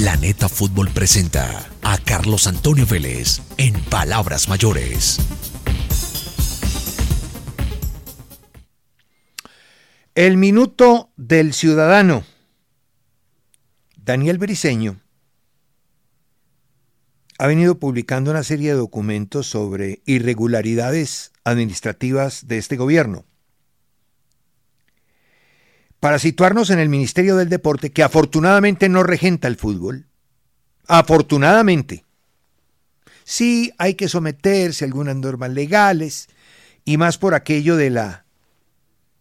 Planeta Fútbol presenta a Carlos Antonio Vélez en Palabras Mayores. El minuto del ciudadano. Daniel Briceño ha venido publicando una serie de documentos sobre irregularidades administrativas de este gobierno. Para situarnos en el Ministerio del Deporte, que afortunadamente no regenta el fútbol, afortunadamente, sí hay que someterse a algunas normas legales y más por aquello de la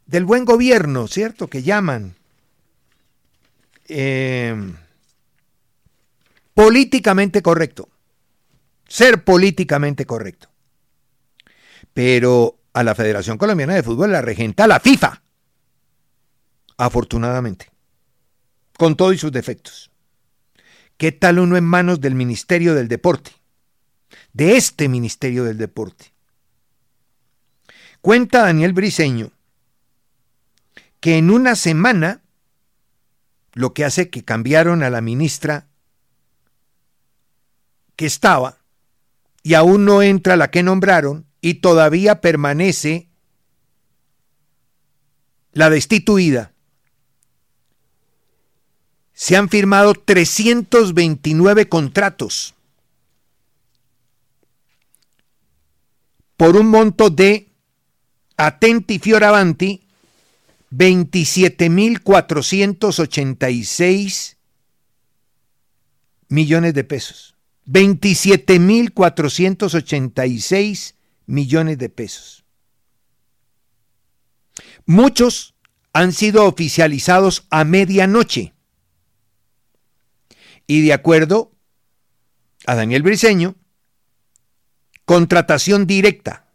del buen gobierno, ¿cierto? Que llaman eh, políticamente correcto. Ser políticamente correcto. Pero a la Federación Colombiana de Fútbol la regenta la FIFA. Afortunadamente. Con todos sus defectos. ¿Qué tal uno en manos del Ministerio del Deporte? De este Ministerio del Deporte. Cuenta Daniel Briceño que en una semana, lo que hace que cambiaron a la ministra que estaba, y aún no entra la que nombraron, y todavía permanece la destituida. Se han firmado 329 contratos por un monto de atenti fioravanti 27.486 millones de pesos. 27.486 millones de pesos. Muchos han sido oficializados a medianoche. Y de acuerdo a Daniel Briceño, contratación directa.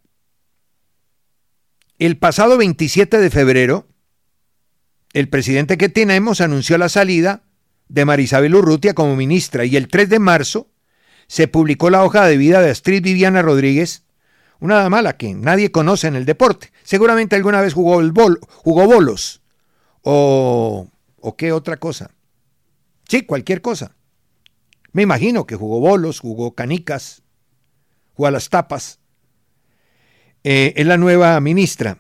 El pasado 27 de febrero, el presidente que tenemos anunció la salida de Marisabel Urrutia como ministra y el 3 de marzo se publicó la hoja de vida de Astrid Viviana Rodríguez, una dama la que nadie conoce en el deporte. Seguramente alguna vez jugó, el jugó bolos o qué otra cosa. Sí, cualquier cosa. Me imagino que jugó bolos, jugó canicas, jugó a las tapas. Eh, es la nueva ministra.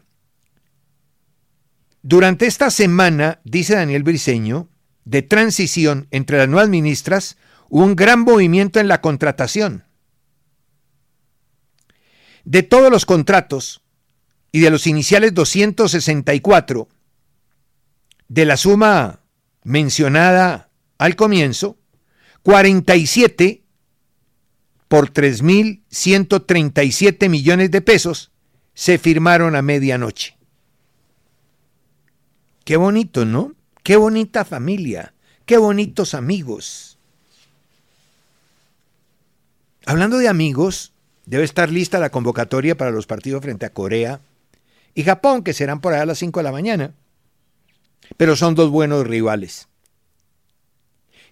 Durante esta semana, dice Daniel Briceño, de transición entre las nuevas ministras, hubo un gran movimiento en la contratación. De todos los contratos y de los iniciales 264, de la suma mencionada al comienzo, 47 por 3.137 millones de pesos se firmaron a medianoche. Qué bonito, ¿no? Qué bonita familia, qué bonitos amigos. Hablando de amigos, debe estar lista la convocatoria para los partidos frente a Corea y Japón, que serán por allá a las 5 de la mañana. Pero son dos buenos rivales.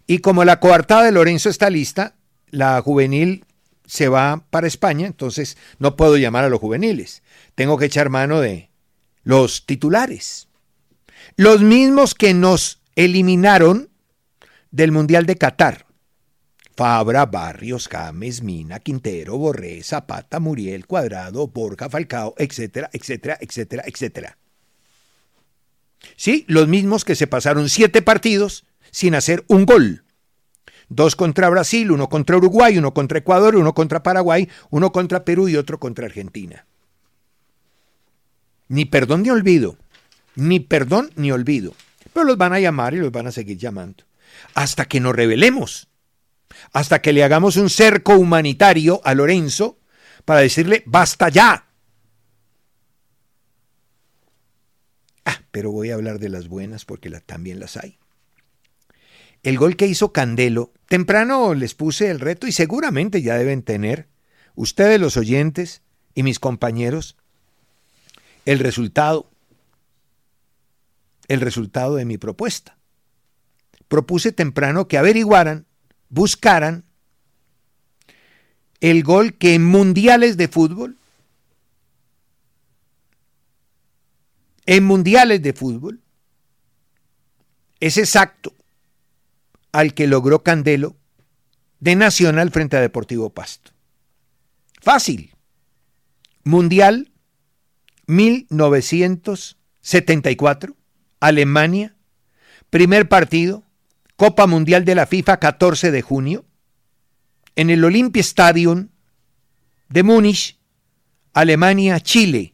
Y como la coartada de Lorenzo está lista, la juvenil se va para España, entonces no puedo llamar a los juveniles. Tengo que echar mano de los titulares. Los mismos que nos eliminaron del Mundial de Qatar. Fabra, Barrios, James, Mina, Quintero, Borré, Zapata, Muriel, Cuadrado, Borja, Falcao, etcétera, etcétera, etcétera, etcétera. Sí, los mismos que se pasaron siete partidos sin hacer un gol. Dos contra Brasil, uno contra Uruguay, uno contra Ecuador, uno contra Paraguay, uno contra Perú y otro contra Argentina. Ni perdón ni olvido ni perdón ni olvido. Pero los van a llamar y los van a seguir llamando. Hasta que nos revelemos. Hasta que le hagamos un cerco humanitario a Lorenzo para decirle, basta ya. Ah, pero voy a hablar de las buenas porque también las hay. El gol que hizo Candelo, temprano les puse el reto y seguramente ya deben tener, ustedes los oyentes y mis compañeros, el resultado el resultado de mi propuesta. Propuse temprano que averiguaran, buscaran el gol que en mundiales de fútbol, en mundiales de fútbol, es exacto, al que logró Candelo de Nacional frente a Deportivo Pasto. Fácil. Mundial 1974, Alemania, primer partido, Copa Mundial de la FIFA 14 de junio, en el Olympia Stadium de Múnich, Alemania, Chile.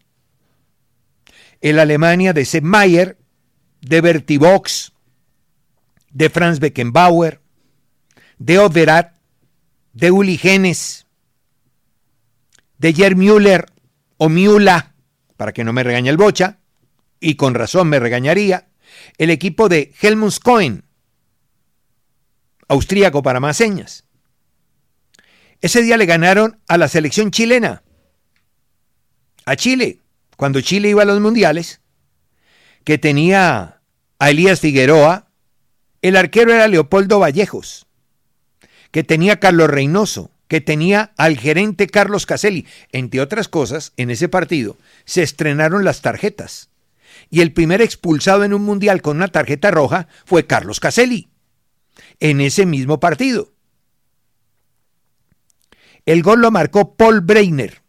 El Alemania de Sepp Mayer, de Bertie Box, de Franz Beckenbauer, de Overat, de Uli Genes, de Jer Müller o Miula, para que no me regañe el bocha, y con razón me regañaría, el equipo de Helmut Cohen, austríaco para más señas. Ese día le ganaron a la selección chilena, a Chile, cuando Chile iba a los mundiales, que tenía a Elías Figueroa, el arquero era Leopoldo Vallejos, que tenía Carlos Reynoso, que tenía al gerente Carlos Caselli. Entre otras cosas, en ese partido se estrenaron las tarjetas. Y el primer expulsado en un mundial con una tarjeta roja fue Carlos Caselli, en ese mismo partido. El gol lo marcó Paul Breiner,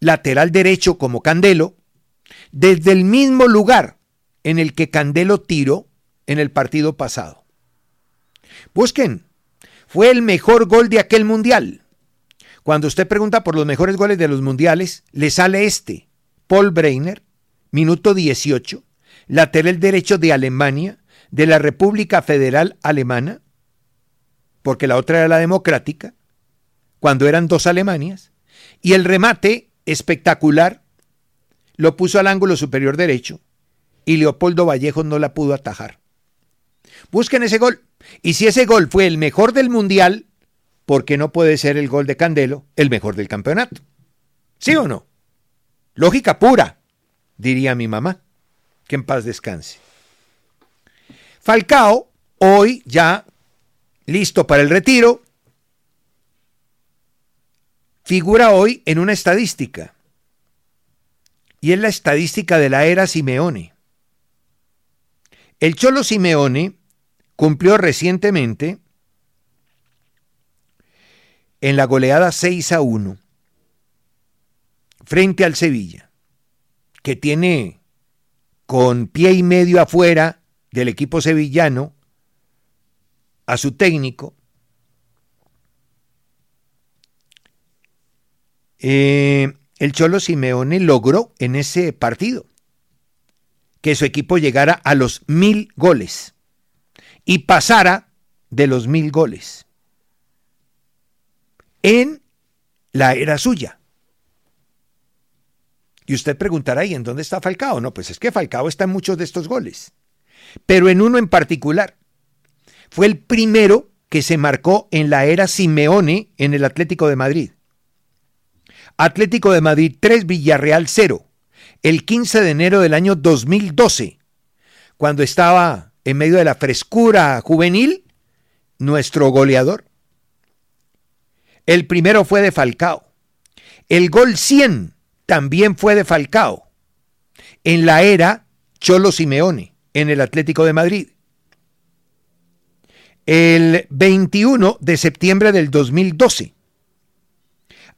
lateral derecho como Candelo, desde el mismo lugar en el que Candelo tiró en el partido pasado. Busquen, fue el mejor gol de aquel mundial. Cuando usted pregunta por los mejores goles de los mundiales, le sale este, Paul Breiner, minuto 18, lateral derecho de Alemania, de la República Federal Alemana, porque la otra era la democrática, cuando eran dos Alemanias, y el remate espectacular lo puso al ángulo superior derecho y Leopoldo Vallejo no la pudo atajar. Busquen ese gol. Y si ese gol fue el mejor del Mundial, ¿por qué no puede ser el gol de Candelo el mejor del campeonato? ¿Sí o no? Lógica pura, diría mi mamá. Que en paz descanse. Falcao, hoy ya listo para el retiro, figura hoy en una estadística. Y es la estadística de la era Simeone. El Cholo Simeone cumplió recientemente en la goleada 6 a 1 frente al Sevilla, que tiene con pie y medio afuera del equipo sevillano a su técnico, eh, el Cholo Simeone logró en ese partido que su equipo llegara a los mil goles y pasara de los mil goles en la era suya. Y usted preguntará, ¿y en dónde está Falcao? No, pues es que Falcao está en muchos de estos goles, pero en uno en particular. Fue el primero que se marcó en la era Simeone en el Atlético de Madrid. Atlético de Madrid 3, Villarreal 0, el 15 de enero del año 2012, cuando estaba en medio de la frescura juvenil, nuestro goleador. El primero fue de Falcao. El gol 100 también fue de Falcao. En la era Cholo Simeone, en el Atlético de Madrid. El 21 de septiembre del 2012.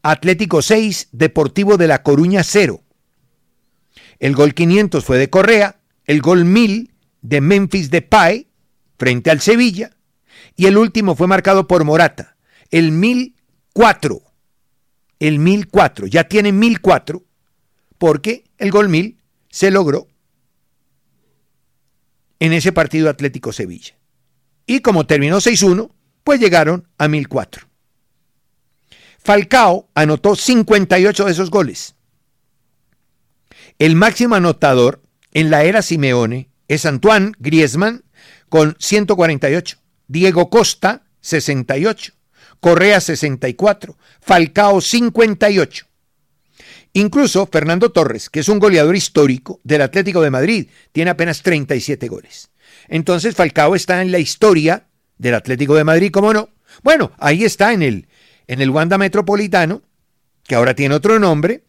Atlético 6, Deportivo de La Coruña 0. El gol 500 fue de Correa, el gol 1000 de Memphis Depay frente al Sevilla y el último fue marcado por Morata, el 1004. El 1004, ya tiene 1004 porque el gol 1000 se logró en ese partido Atlético Sevilla. Y como terminó 6-1, pues llegaron a 1004. Falcao anotó 58 de esos goles. El máximo anotador en la era Simeone es Antoine Griezmann con 148, Diego Costa 68, Correa 64, Falcao 58. Incluso Fernando Torres, que es un goleador histórico del Atlético de Madrid, tiene apenas 37 goles. Entonces Falcao está en la historia del Atlético de Madrid, ¿cómo no? Bueno, ahí está en el, en el Wanda Metropolitano, que ahora tiene otro nombre.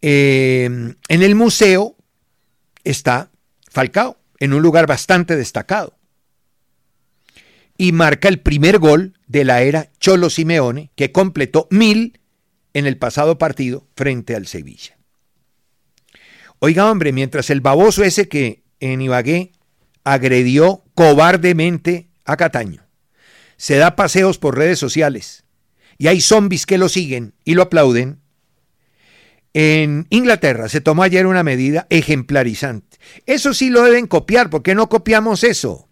Eh, en el museo está Falcao, en un lugar bastante destacado. y marca el primer gol de la era Cholo Simeone, que completó mil en el pasado partido frente al Sevilla. Oiga, hombre, mientras el baboso ese que en Ibagué agredió cobardemente a Cataño, se da paseos por redes sociales y hay zombies que lo siguen y lo aplauden, en Inglaterra se tomó ayer una medida ejemplarizante. Eso sí lo deben copiar, ¿por qué no copiamos eso?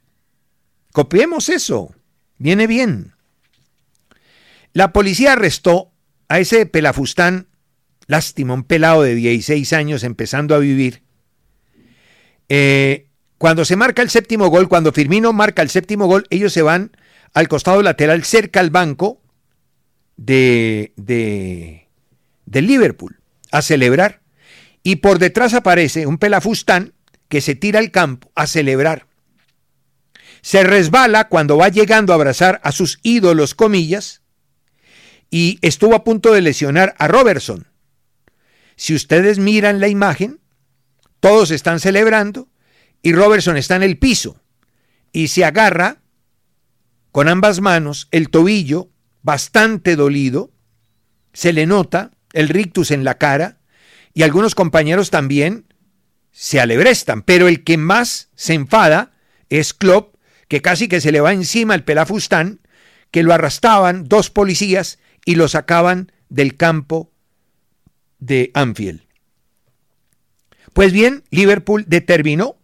Copiemos eso. Viene bien. La policía arrestó a ese pelafustán, lástima, un pelado de 16 años empezando a vivir. Eh, cuando se marca el séptimo gol, cuando Firmino marca el séptimo gol, ellos se van al costado lateral cerca al banco de, de, de Liverpool a celebrar. Y por detrás aparece un pelafustán que se tira al campo a celebrar. Se resbala cuando va llegando a abrazar a sus ídolos, comillas, y estuvo a punto de lesionar a Robertson. Si ustedes miran la imagen, todos están celebrando y Robertson está en el piso y se agarra con ambas manos el tobillo bastante dolido, se le nota el rictus en la cara y algunos compañeros también se alebrestan, pero el que más se enfada es Klopp, que casi que se le va encima el pelafustán, que lo arrastraban dos policías y lo sacaban del campo de Anfield. Pues bien, Liverpool determinó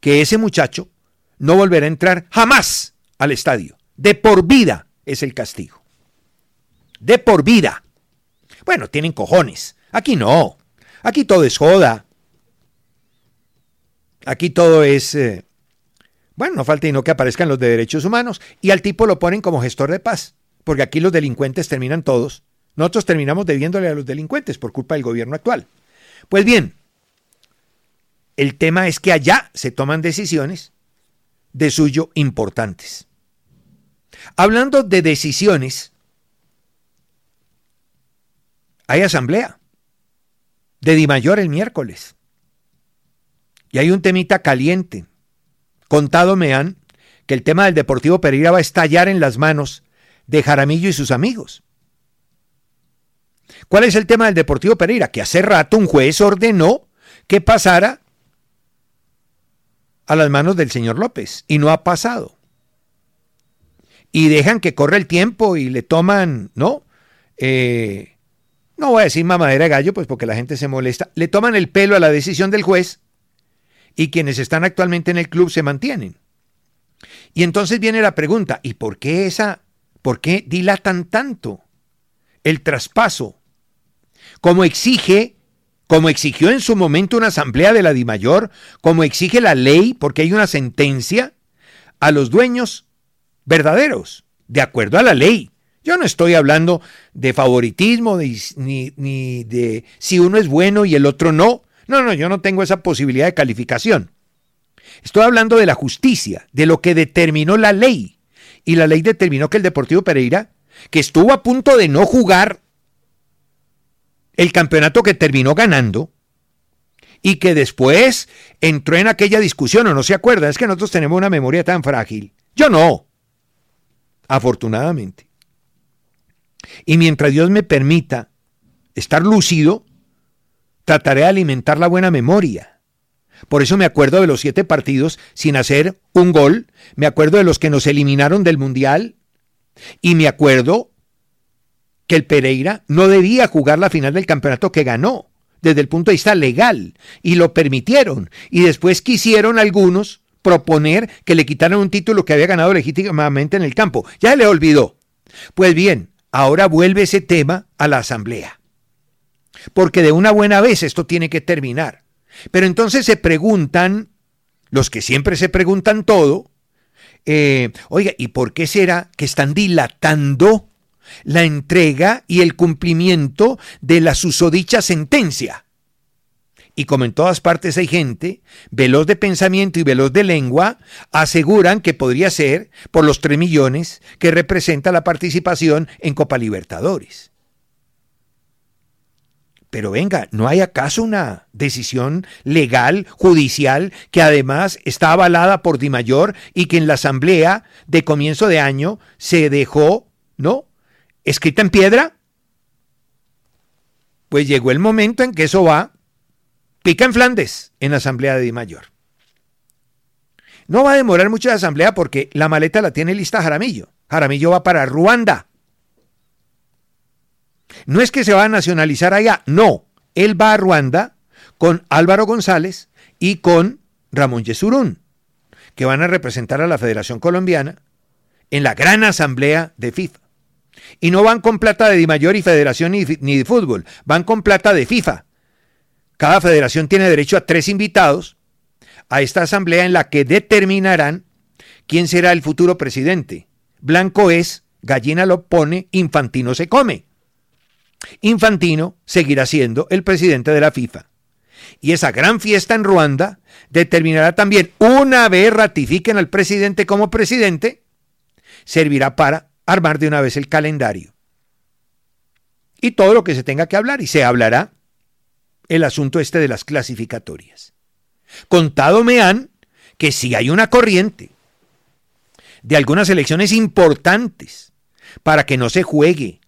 que ese muchacho no volverá a entrar jamás al estadio. De por vida es el castigo. De por vida. Bueno, tienen cojones. Aquí no. Aquí todo es joda. Aquí todo es... Eh, bueno, no falta y no que aparezcan los de derechos humanos. Y al tipo lo ponen como gestor de paz. Porque aquí los delincuentes terminan todos. Nosotros terminamos debiéndole a los delincuentes por culpa del gobierno actual. Pues bien, el tema es que allá se toman decisiones de suyo importantes. Hablando de decisiones, hay asamblea de Di Mayor el miércoles. Y hay un temita caliente. Contado me han que el tema del Deportivo Pereira va a estallar en las manos de Jaramillo y sus amigos. ¿Cuál es el tema del Deportivo Pereira? Que hace rato un juez ordenó que pasara a las manos del señor López y no ha pasado. Y dejan que corre el tiempo y le toman, ¿no? Eh, no voy a decir mamadera de gallo, pues porque la gente se molesta, le toman el pelo a la decisión del juez y quienes están actualmente en el club se mantienen. Y entonces viene la pregunta, ¿y por qué esa, por qué dilatan tanto el traspaso? Como exige, como exigió en su momento una asamblea de la DIMAYOR, como exige la ley, porque hay una sentencia, a los dueños verdaderos, de acuerdo a la ley. Yo no estoy hablando de favoritismo ni, ni, de si uno es bueno y el otro no. No, no, yo no tengo esa posibilidad de calificación. Estoy hablando de la justicia, de lo que determinó la ley. Y la ley determinó que el Deportivo Pereira, que estuvo a punto de no jugar el campeonato que terminó ganando, y que después entró en aquella discusión, o no se acuerda, es que nosotros tenemos una memoria tan frágil. Yo no, afortunadamente. Y mientras Dios me permita estar lúcido, trataré de alimentar la buena memoria. Por eso me acuerdo de los siete partidos sin hacer un gol, me acuerdo de los que nos eliminaron del Mundial y me acuerdo que el Pereira no debía jugar la final del campeonato que ganó desde el punto de vista legal y lo permitieron y después quisieron algunos proponer que le quitaran un título que había ganado legítimamente en el campo. Ya le olvidó. Pues bien, ahora vuelve ese tema a la asamblea. Porque de una buena vez esto tiene que terminar. Pero entonces se preguntan, los que siempre se preguntan todo, eh, oiga, ¿y por qué será que están dilatando la entrega y el cumplimiento de la susodicha sentencia? Y como en todas partes hay gente, veloz de pensamiento y veloz de lengua, aseguran que podría ser por los 3 millones que representa la participación en Copa Libertadores. Pero venga, ¿no hay acaso una decisión legal, judicial, que además está avalada por Di Mayor y que en la asamblea de comienzo de año se dejó, ¿no? Escrita en piedra? Pues llegó el momento en que eso va, pica en Flandes, en la asamblea de Di Mayor. No va a demorar mucho la asamblea porque la maleta la tiene lista Jaramillo. Jaramillo va para Ruanda. No es que se va a nacionalizar allá, no. Él va a Ruanda con Álvaro González y con Ramón Yesurún, que van a representar a la Federación Colombiana en la gran asamblea de FIFA. Y no van con plata de Di Mayor y Federación ni, ni de fútbol, van con plata de FIFA. Cada federación tiene derecho a tres invitados a esta asamblea en la que determinarán quién será el futuro presidente. Blanco es, gallina lo pone, infantino se come. Infantino seguirá siendo el presidente de la FIFA. Y esa gran fiesta en Ruanda determinará también, una vez ratifiquen al presidente como presidente, servirá para armar de una vez el calendario. Y todo lo que se tenga que hablar, y se hablará el asunto este de las clasificatorias. Contado me han que si hay una corriente de algunas elecciones importantes para que no se juegue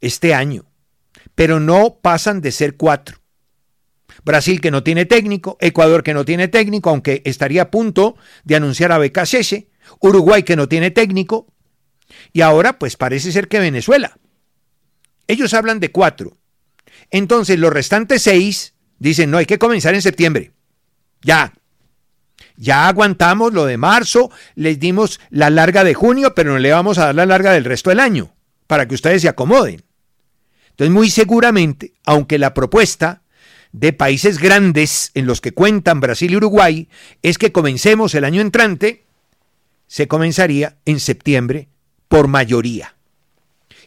este año, pero no pasan de ser cuatro. Brasil que no tiene técnico, Ecuador que no tiene técnico, aunque estaría a punto de anunciar a BKC, Uruguay que no tiene técnico, y ahora pues parece ser que Venezuela. Ellos hablan de cuatro. Entonces los restantes seis dicen, no, hay que comenzar en septiembre. Ya. Ya aguantamos lo de marzo, les dimos la larga de junio, pero no le vamos a dar la larga del resto del año, para que ustedes se acomoden. Entonces, muy seguramente, aunque la propuesta de países grandes en los que cuentan Brasil y Uruguay es que comencemos el año entrante, se comenzaría en septiembre por mayoría.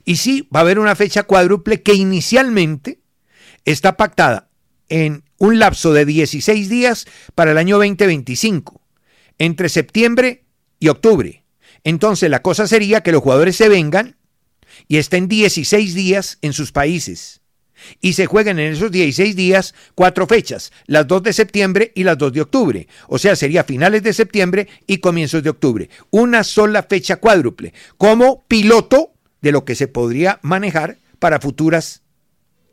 Y sí, va a haber una fecha cuádruple que inicialmente está pactada en un lapso de 16 días para el año 2025, entre septiembre y octubre. Entonces la cosa sería que los jugadores se vengan y estén 16 días en sus países. Y se jueguen en esos 16 días cuatro fechas, las 2 de septiembre y las 2 de octubre. O sea, sería finales de septiembre y comienzos de octubre. Una sola fecha cuádruple, como piloto de lo que se podría manejar para futuras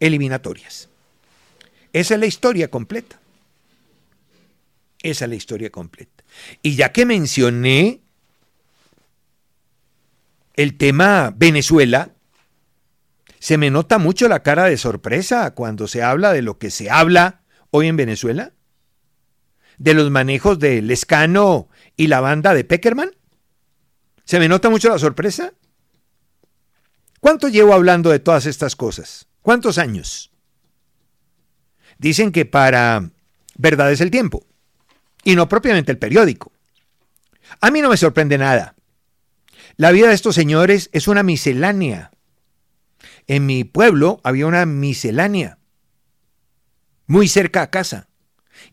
eliminatorias. Esa es la historia completa. Esa es la historia completa. Y ya que mencioné el tema Venezuela, se me nota mucho la cara de sorpresa cuando se habla de lo que se habla hoy en Venezuela, de los manejos de Lescano y la banda de Peckerman. ¿Se me nota mucho la sorpresa? ¿Cuánto llevo hablando de todas estas cosas? ¿Cuántos años? Dicen que para verdad es el tiempo y no propiamente el periódico. A mí no me sorprende nada. La vida de estos señores es una miscelánea. En mi pueblo había una miscelánea muy cerca a casa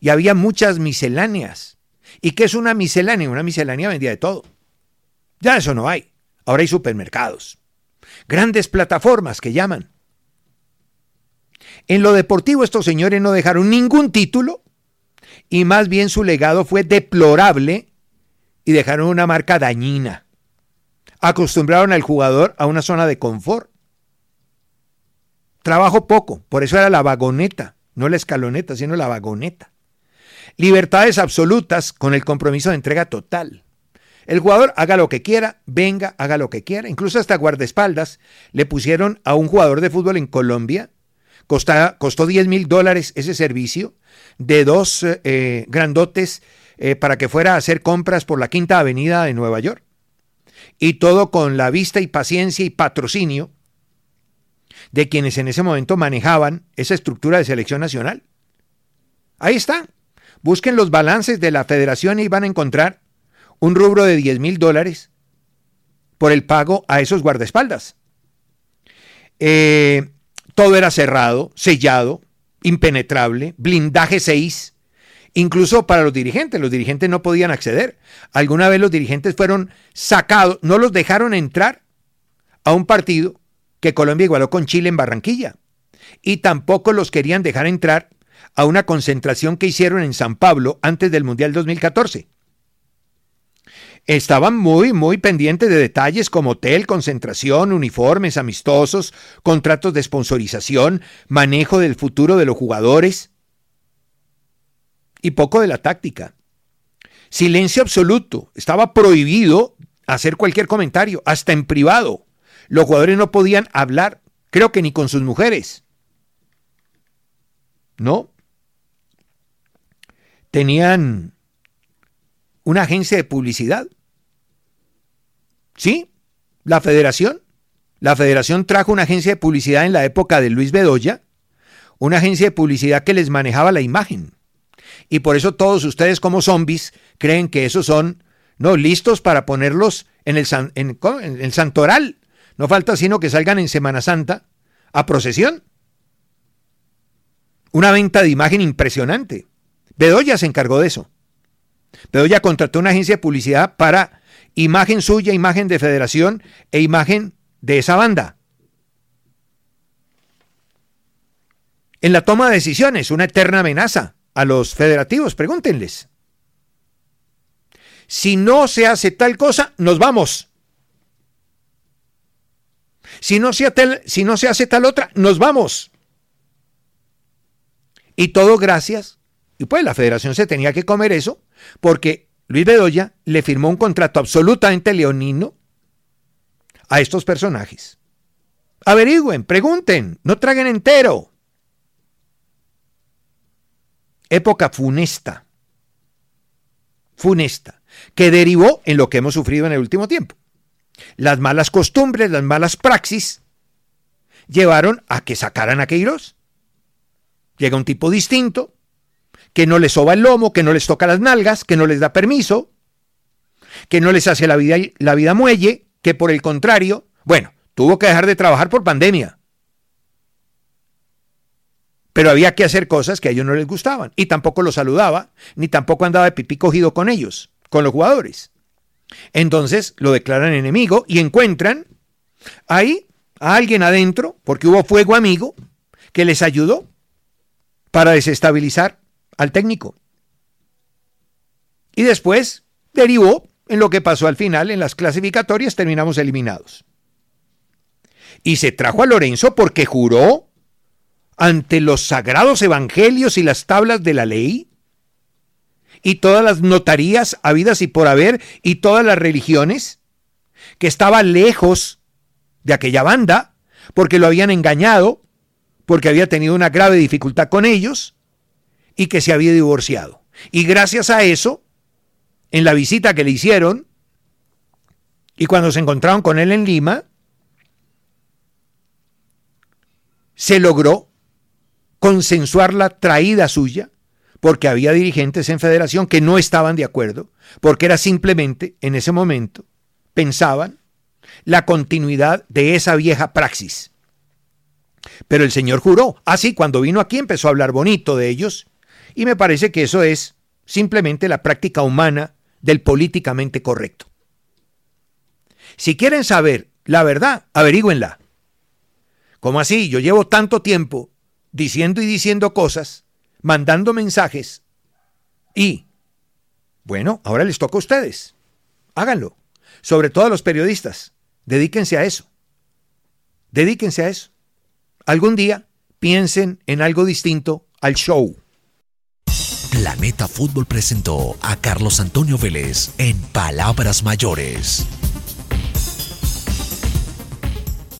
y había muchas misceláneas. ¿Y qué es una miscelánea? Una miscelánea vendía de todo. Ya eso no hay. Ahora hay supermercados. Grandes plataformas que llaman. En lo deportivo estos señores no dejaron ningún título y más bien su legado fue deplorable y dejaron una marca dañina acostumbraron al jugador a una zona de confort. Trabajo poco, por eso era la vagoneta, no la escaloneta, sino la vagoneta. Libertades absolutas con el compromiso de entrega total. El jugador haga lo que quiera, venga, haga lo que quiera. Incluso hasta guardaespaldas le pusieron a un jugador de fútbol en Colombia. costó 10 mil dólares ese servicio de dos eh, grandotes eh, para que fuera a hacer compras por la Quinta Avenida de Nueva York y todo con la vista y paciencia y patrocinio de quienes en ese momento manejaban esa estructura de selección nacional. Ahí está. Busquen los balances de la federación y van a encontrar un rubro de 10 mil dólares por el pago a esos guardaespaldas. Eh, todo era cerrado, sellado, impenetrable, blindaje 6, incluso para los dirigentes. Los dirigentes no podían acceder. Alguna vez los dirigentes fueron sacados, no los dejaron entrar a un partido que Colombia igualó con Chile en Barranquilla. y tampoco los querían dejar entrar a una concentración que hicieron en San Pablo antes del Mundial 2014. Estaban muy, muy pendientes de detalles como hotel, concentración, uniformes amistosos, contratos de sponsorización, manejo del futuro de los jugadores y poco de la táctica. Silencio absoluto. Estaba prohibido hacer cualquier comentario, hasta en privado. Los jugadores no podían hablar, creo que ni con sus mujeres. ¿No? Tenían una agencia de publicidad. ¿Sí? La federación. La federación trajo una agencia de publicidad en la época de Luis Bedoya, una agencia de publicidad que les manejaba la imagen. Y por eso todos ustedes como zombies creen que esos son no listos para ponerlos en el, en el santoral. No falta sino que salgan en Semana Santa a procesión. Una venta de imagen impresionante. Bedoya se encargó de eso. Bedoya contrató una agencia de publicidad para imagen suya, imagen de federación e imagen de esa banda. En la toma de decisiones, una eterna amenaza a los federativos, pregúntenles. Si no se hace tal cosa, nos vamos. Si no si no se hace tal otra, nos vamos. Y todo gracias. Y pues la federación se tenía que comer eso porque Luis Bedoya le firmó un contrato absolutamente leonino a estos personajes. Averigüen, pregunten, no traguen entero. Época funesta. Funesta, que derivó en lo que hemos sufrido en el último tiempo. Las malas costumbres, las malas praxis, llevaron a que sacaran a Queiroz. Llega un tipo distinto, que no les soba el lomo, que no les toca las nalgas, que no les da permiso, que no les hace la vida, la vida muelle, que por el contrario, bueno, tuvo que dejar de trabajar por pandemia. Pero había que hacer cosas que a ellos no les gustaban. Y tampoco los saludaba, ni tampoco andaba de pipí cogido con ellos, con los jugadores. Entonces lo declaran enemigo y encuentran ahí a alguien adentro, porque hubo fuego amigo, que les ayudó para desestabilizar al técnico. Y después derivó en lo que pasó al final en las clasificatorias, terminamos eliminados. Y se trajo a Lorenzo porque juró ante los sagrados evangelios y las tablas de la ley y todas las notarías habidas y por haber y todas las religiones, que estaba lejos de aquella banda porque lo habían engañado, porque había tenido una grave dificultad con ellos y que se había divorciado. Y gracias a eso, en la visita que le hicieron, y cuando se encontraron con él en Lima, se logró consensuar la traída suya, porque había dirigentes en federación que no estaban de acuerdo, porque era simplemente, en ese momento, pensaban la continuidad de esa vieja praxis. Pero el Señor juró, así cuando vino aquí empezó a hablar bonito de ellos y me parece que eso es simplemente la práctica humana del políticamente correcto. Si quieren saber la verdad, averígüenla. ¿Cómo así? Yo llevo tanto tiempo diciendo y diciendo cosas, mandando mensajes y, bueno, ahora les toca a ustedes. Háganlo. Sobre todo a los periodistas. Dedíquense a eso. Dedíquense a eso. Algún día piensen en algo distinto al show. Planeta Fútbol presentó a Carlos Antonio Vélez en Palabras Mayores.